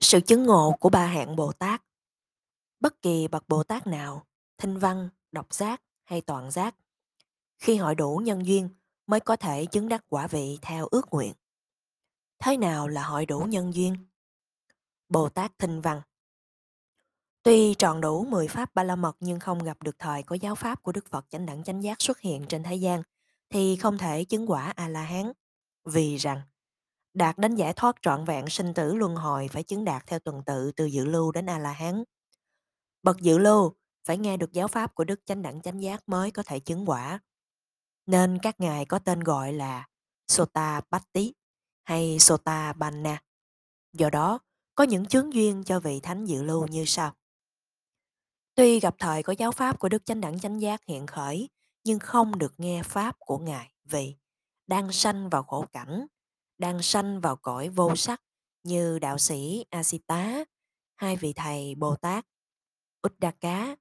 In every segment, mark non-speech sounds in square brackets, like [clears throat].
Sự chứng ngộ của ba hạng Bồ Tát Bất kỳ bậc Bồ Tát nào, thinh văn, độc giác hay toàn giác, khi hội đủ nhân duyên mới có thể chứng đắc quả vị theo ước nguyện. Thế nào là hội đủ nhân duyên? Bồ Tát thinh văn Tuy tròn đủ 10 pháp ba la mật nhưng không gặp được thời có giáo pháp của Đức Phật chánh đẳng chánh giác xuất hiện trên thế gian, thì không thể chứng quả A-la-hán. Vì rằng, đạt đến giải thoát trọn vẹn sinh tử luân hồi phải chứng đạt theo tuần tự từ dự lưu đến A-la-hán. Bậc dự lưu phải nghe được giáo pháp của Đức Chánh Đẳng Chánh Giác mới có thể chứng quả. Nên các ngài có tên gọi là Sota Batti hay Sota Banna. Do đó, có những chướng duyên cho vị thánh dự lưu như sau. Tuy gặp thời có giáo pháp của Đức Chánh Đẳng Chánh Giác hiện khởi, nhưng không được nghe pháp của Ngài vì đang sanh vào khổ cảnh, đang sanh vào cõi vô sắc như đạo sĩ Asita, hai vị thầy Bồ Tát Uddaka,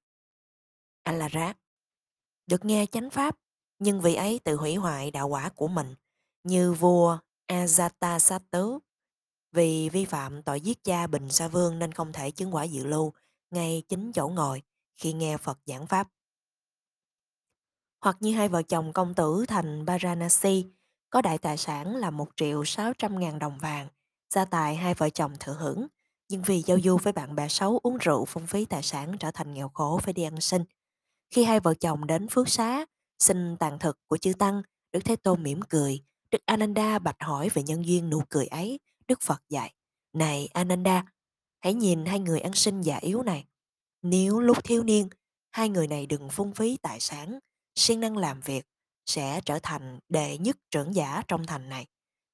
Alarat. Được nghe chánh pháp, nhưng vị ấy tự hủy hoại đạo quả của mình, như vua Ajatasattu. Vì vi phạm tội giết cha Bình Sa Vương nên không thể chứng quả dự lưu ngay chính chỗ ngồi khi nghe Phật giảng pháp. Hoặc như hai vợ chồng công tử thành Varanasi có đại tài sản là một triệu sáu trăm ngàn đồng vàng, gia tài hai vợ chồng thừa hưởng, nhưng vì giao du [laughs] với bạn bè xấu uống rượu phung phí tài sản trở thành nghèo khổ phải đi ăn xin. Khi hai vợ chồng đến phước xá, xin tàn thực của chư Tăng, Đức Thế Tôn mỉm cười. Đức Ananda bạch hỏi về nhân duyên nụ cười ấy. Đức Phật dạy, Này Ananda, hãy nhìn hai người ăn xin già yếu này. Nếu lúc thiếu niên, hai người này đừng phung phí tài sản, siêng năng làm việc, sẽ trở thành đệ nhất trưởng giả trong thành này.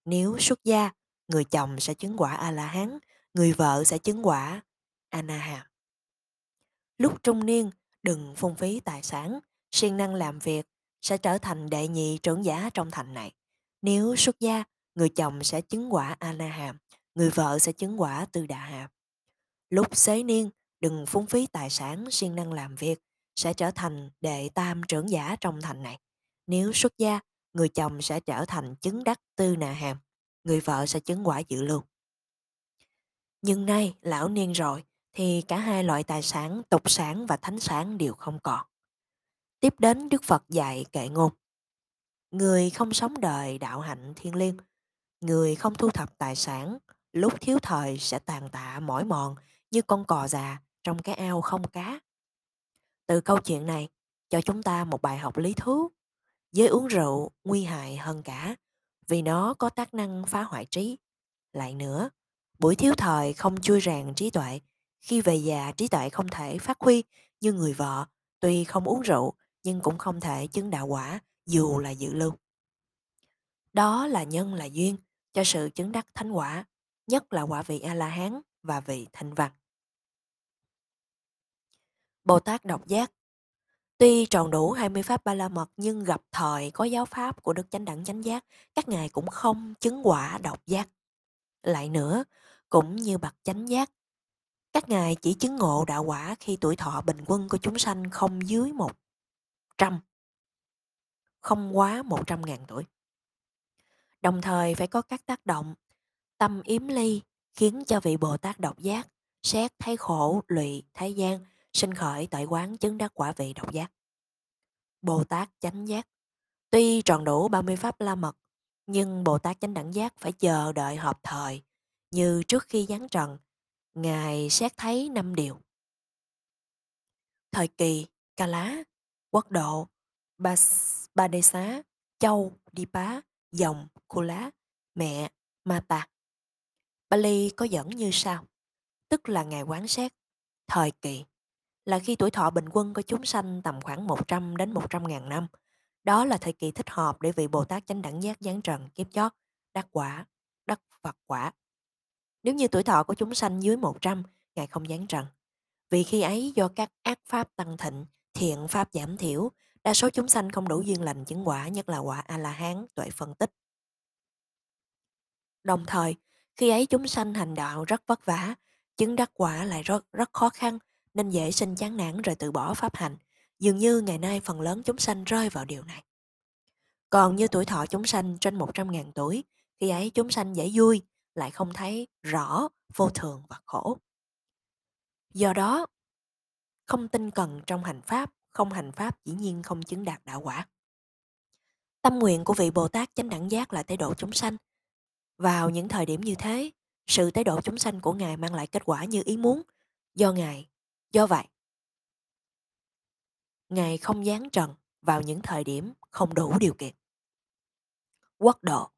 Nếu xuất gia, người chồng sẽ chứng quả A-la-hán, người vợ sẽ chứng quả Anaham. Lúc trung niên, đừng phung phí tài sản, siêng năng làm việc, sẽ trở thành đệ nhị trưởng giả trong thành này. Nếu xuất gia, người chồng sẽ chứng quả Anaham, người vợ sẽ chứng quả Tư Đà Hàm. Lúc xế niên, đừng phung phí tài sản, siêng năng làm việc, sẽ trở thành đệ tam trưởng giả trong thành này. Nếu xuất gia, người chồng sẽ trở thành chứng đắc Tư Nà Hàm, người vợ sẽ chứng quả dự lưu. Nhưng nay lão niên rồi thì cả hai loại tài sản tục sản và thánh sản đều không còn. Tiếp đến Đức Phật dạy kệ ngôn. Người không sống đời đạo hạnh thiên liêng, người không thu thập tài sản, lúc thiếu thời sẽ tàn tạ mỏi mòn như con cò già trong cái ao không cá. Từ câu chuyện này, cho chúng ta một bài học lý thú giới uống rượu nguy hại hơn cả, vì nó có tác năng phá hoại trí. Lại nữa, Buổi thiếu thời không chui ràng trí tuệ, khi về già trí tuệ không thể phát huy như người vợ, tuy không uống rượu nhưng cũng không thể chứng đạo quả dù là dự lưu. Đó là nhân là duyên cho sự chứng đắc thánh quả, nhất là quả vị A-la-hán và vị thanh văn. Bồ Tát độc giác Tuy tròn đủ 20 pháp ba la mật nhưng gặp thời có giáo pháp của Đức Chánh Đẳng Chánh Giác, các ngài cũng không chứng quả độc giác. Lại nữa, cũng như bậc chánh giác. Các ngài chỉ chứng ngộ đạo quả khi tuổi thọ bình quân của chúng sanh không dưới một trăm, không quá một trăm ngàn tuổi. Đồng thời phải có các tác động tâm yếm ly khiến cho vị Bồ Tát độc giác xét thấy khổ lụy thái gian sinh khởi tội quán chứng đắc quả vị độc giác. Bồ Tát chánh giác Tuy tròn đủ 30 pháp la mật, nhưng Bồ Tát chánh đẳng giác phải chờ đợi hợp thời như trước khi giáng trần, Ngài xét thấy năm điều. Thời kỳ, Ca Lá, Quốc độ, Ba, Ba Đê Xá, Châu, Đi Pá, Dòng, Cô Lá, Mẹ, Ma Ta. Bali có dẫn như sau, tức là Ngài quán xét. Thời kỳ là khi tuổi thọ bình quân của chúng sanh tầm khoảng 100 đến 100 ngàn năm. Đó là thời kỳ thích hợp để vị Bồ Tát chánh đẳng giác giáng trần kiếp chót, đắc quả, đắc Phật quả. Nếu như tuổi thọ của chúng sanh dưới 100, Ngài không giáng trần. Vì khi ấy do các ác pháp tăng thịnh, thiện pháp giảm thiểu, đa số chúng sanh không đủ duyên lành chứng quả, nhất là quả A-la-hán, tuệ phân tích. Đồng thời, khi ấy chúng sanh hành đạo rất vất vả, chứng đắc quả lại rất, rất khó khăn, nên dễ sinh chán nản rồi từ bỏ pháp hành. Dường như ngày nay phần lớn chúng sanh rơi vào điều này. Còn như tuổi thọ chúng sanh trên 100.000 tuổi, khi ấy chúng sanh dễ vui, lại không thấy rõ vô thường và khổ. Do đó, không tinh cần trong hành pháp, không hành pháp dĩ nhiên không chứng đạt đạo quả. Tâm nguyện của vị Bồ Tát chánh đẳng giác là tế độ chúng sanh. Vào những thời điểm như thế, sự tế độ chúng sanh của Ngài mang lại kết quả như ý muốn. Do Ngài, do vậy, Ngài không giáng trần vào những thời điểm không đủ điều kiện. Quốc độ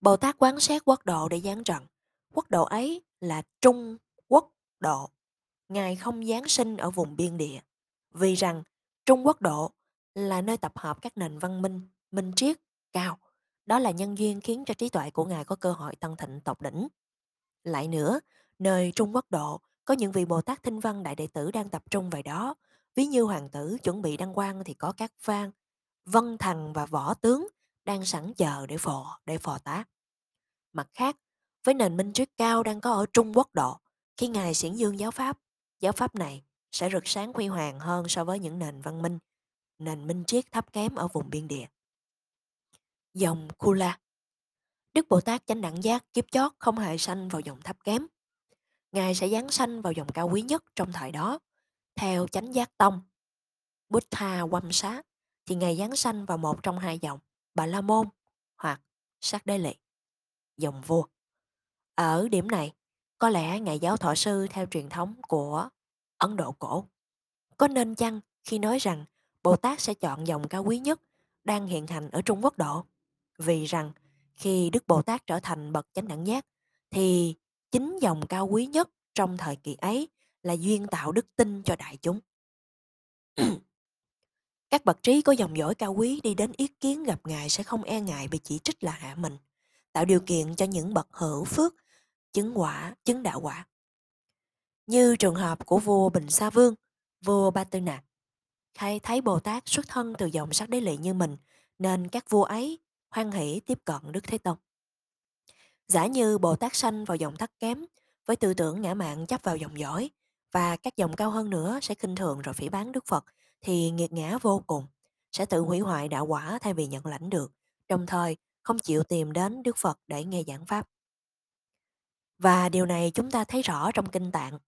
Bồ Tát quán sát quốc độ để giáng trần. Quốc độ ấy là Trung Quốc độ. Ngài không giáng sinh ở vùng biên địa. Vì rằng Trung Quốc độ là nơi tập hợp các nền văn minh, minh triết, cao. Đó là nhân duyên khiến cho trí tuệ của Ngài có cơ hội tăng thịnh tột đỉnh. Lại nữa, nơi Trung Quốc độ có những vị Bồ Tát Thinh Văn Đại Đệ Tử đang tập trung về đó. Ví như hoàng tử chuẩn bị đăng quang thì có các vang, vân thần và võ tướng đang sẵn chờ để phò, để phò tá. Mặt khác, với nền minh triết cao đang có ở Trung Quốc độ, khi Ngài xiển dương giáo Pháp, giáo Pháp này sẽ rực sáng huy hoàng hơn so với những nền văn minh, nền minh triết thấp kém ở vùng biên địa. Dòng Kula Đức Bồ Tát chánh đẳng giác kiếp chót không hề sanh vào dòng thấp kém. Ngài sẽ giáng sanh vào dòng cao quý nhất trong thời đó. Theo chánh giác tông, Buddha quâm sát thì Ngài giáng sanh vào một trong hai dòng, Bà La Môn hoặc Sát Đế lệ, dòng vua. Ở điểm này, có lẽ Ngài giáo thọ sư theo truyền thống của Ấn Độ cổ. Có nên chăng khi nói rằng Bồ Tát sẽ chọn dòng cao quý nhất đang hiện hành ở Trung Quốc độ? Vì rằng khi Đức Bồ Tát trở thành bậc chánh đẳng giác thì chính dòng cao quý nhất trong thời kỳ ấy là duyên tạo đức tin cho đại chúng. [clears throat] Các bậc trí có dòng dõi cao quý đi đến ý kiến gặp Ngài sẽ không e ngại bị chỉ trích là hạ mình, tạo điều kiện cho những bậc hữu phước, chứng quả, chứng đạo quả. Như trường hợp của vua Bình Sa Vương, vua Ba Tư Nạc. Hay thấy Bồ Tát xuất thân từ dòng sắc đế lị như mình, nên các vua ấy hoan hỷ tiếp cận Đức Thế Tông. Giả như Bồ Tát sanh vào dòng thấp kém, với tư tưởng ngã mạng chấp vào dòng giỏi, và các dòng cao hơn nữa sẽ khinh thường rồi phỉ bán Đức Phật, thì nghiệt ngã vô cùng, sẽ tự hủy hoại đạo quả thay vì nhận lãnh được, đồng thời không chịu tìm đến Đức Phật để nghe giảng Pháp. Và điều này chúng ta thấy rõ trong Kinh Tạng.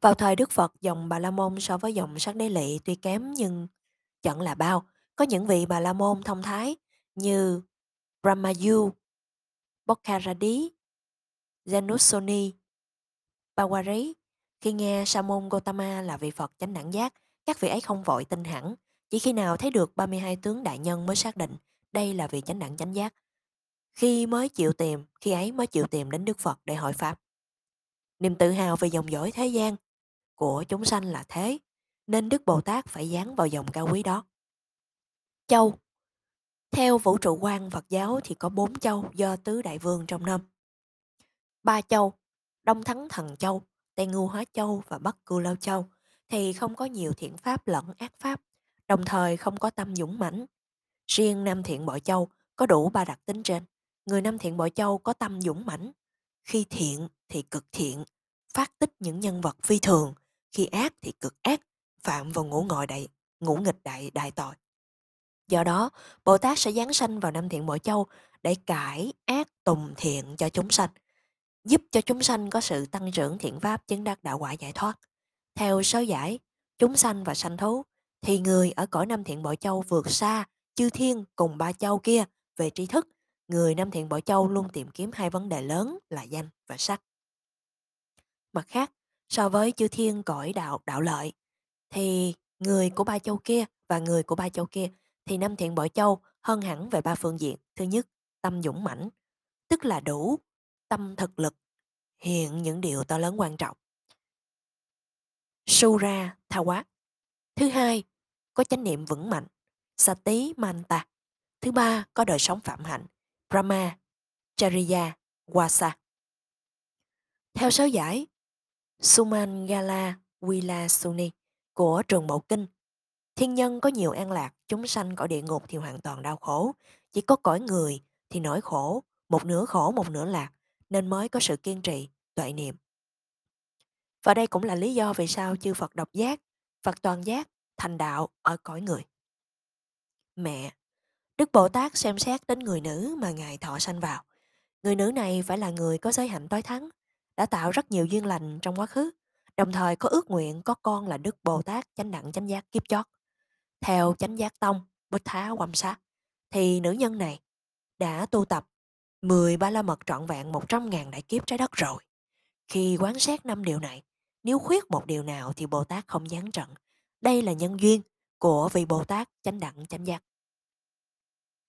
Vào thời Đức Phật, dòng Bà La Môn so với dòng sắc đế lị tuy kém nhưng chẳng là bao. Có những vị Bà La Môn thông thái như Brahmayu, Bokharadi, Janusoni, Pawari. Khi nghe Sa môn Gotama là vị Phật chánh đẳng giác, các vị ấy không vội tin hẳn. Chỉ khi nào thấy được 32 tướng đại nhân mới xác định đây là vị chánh đẳng chánh giác. Khi mới chịu tìm, khi ấy mới chịu tìm đến Đức Phật để hỏi Pháp. Niềm tự hào về dòng dõi thế gian của chúng sanh là thế, nên Đức Bồ Tát phải dán vào dòng cao quý đó. Châu theo vũ trụ quan Phật giáo thì có bốn châu do tứ đại vương trong năm. Ba châu, Đông Thắng Thần Châu, Tây Ngưu Hóa Châu và Bắc cư Lao Châu thì không có nhiều thiện pháp lẫn ác pháp, đồng thời không có tâm dũng mãnh. Riêng Nam Thiện Bội Châu có đủ ba đặc tính trên. Người Nam Thiện Bội Châu có tâm dũng mãnh. Khi thiện thì cực thiện, phát tích những nhân vật phi thường. Khi ác thì cực ác, phạm vào ngũ ngồi đại, ngũ nghịch đại đại tội. Do đó, Bồ Tát sẽ giáng sanh vào Nam Thiện Bội Châu để cải ác tùng thiện cho chúng sanh, giúp cho chúng sanh có sự tăng trưởng thiện pháp chứng đắc đạo quả giải thoát. Theo sớ giải, chúng sanh và sanh thú, thì người ở cõi Nam Thiện Bội Châu vượt xa chư thiên cùng ba châu kia về tri thức. Người Nam Thiện Bội Châu luôn tìm kiếm hai vấn đề lớn là danh và sắc. Mặt khác, so với chư thiên cõi đạo đạo lợi, thì người của ba châu kia và người của ba châu kia thì Nam Thiện Bội Châu hơn hẳn về ba phương diện. Thứ nhất, tâm dũng mãnh, tức là đủ tâm thực lực hiện những điều to lớn quan trọng. Sura Thawat. Thứ hai, có chánh niệm vững mạnh, Sati Manta. Thứ ba, có đời sống phạm hạnh, Brahma, Chariya, Wasa. Theo sớ giải, Sumangala wilasuni của trường Mậu Kinh, thiên nhân có nhiều an lạc, chúng sanh cõi địa ngục thì hoàn toàn đau khổ, chỉ có cõi người thì nỗi khổ, một nửa khổ một nửa lạc, nên mới có sự kiên trì, tuệ niệm. Và đây cũng là lý do vì sao chư Phật độc giác, Phật toàn giác, thành đạo ở cõi người. Mẹ, Đức Bồ Tát xem xét đến người nữ mà Ngài thọ sanh vào. Người nữ này phải là người có giới hạnh tối thắng, đã tạo rất nhiều duyên lành trong quá khứ, đồng thời có ước nguyện có con là Đức Bồ Tát chánh đẳng chánh giác kiếp chót. Theo chánh giác tông, Bích Thá Quam Sát, thì nữ nhân này đã tu tập 10 ba la mật trọn vẹn 100.000 đại kiếp trái đất rồi. Khi quán xét năm điều này, nếu khuyết một điều nào thì Bồ Tát không gián trận. Đây là nhân duyên của vị Bồ Tát chánh đẳng chánh giác.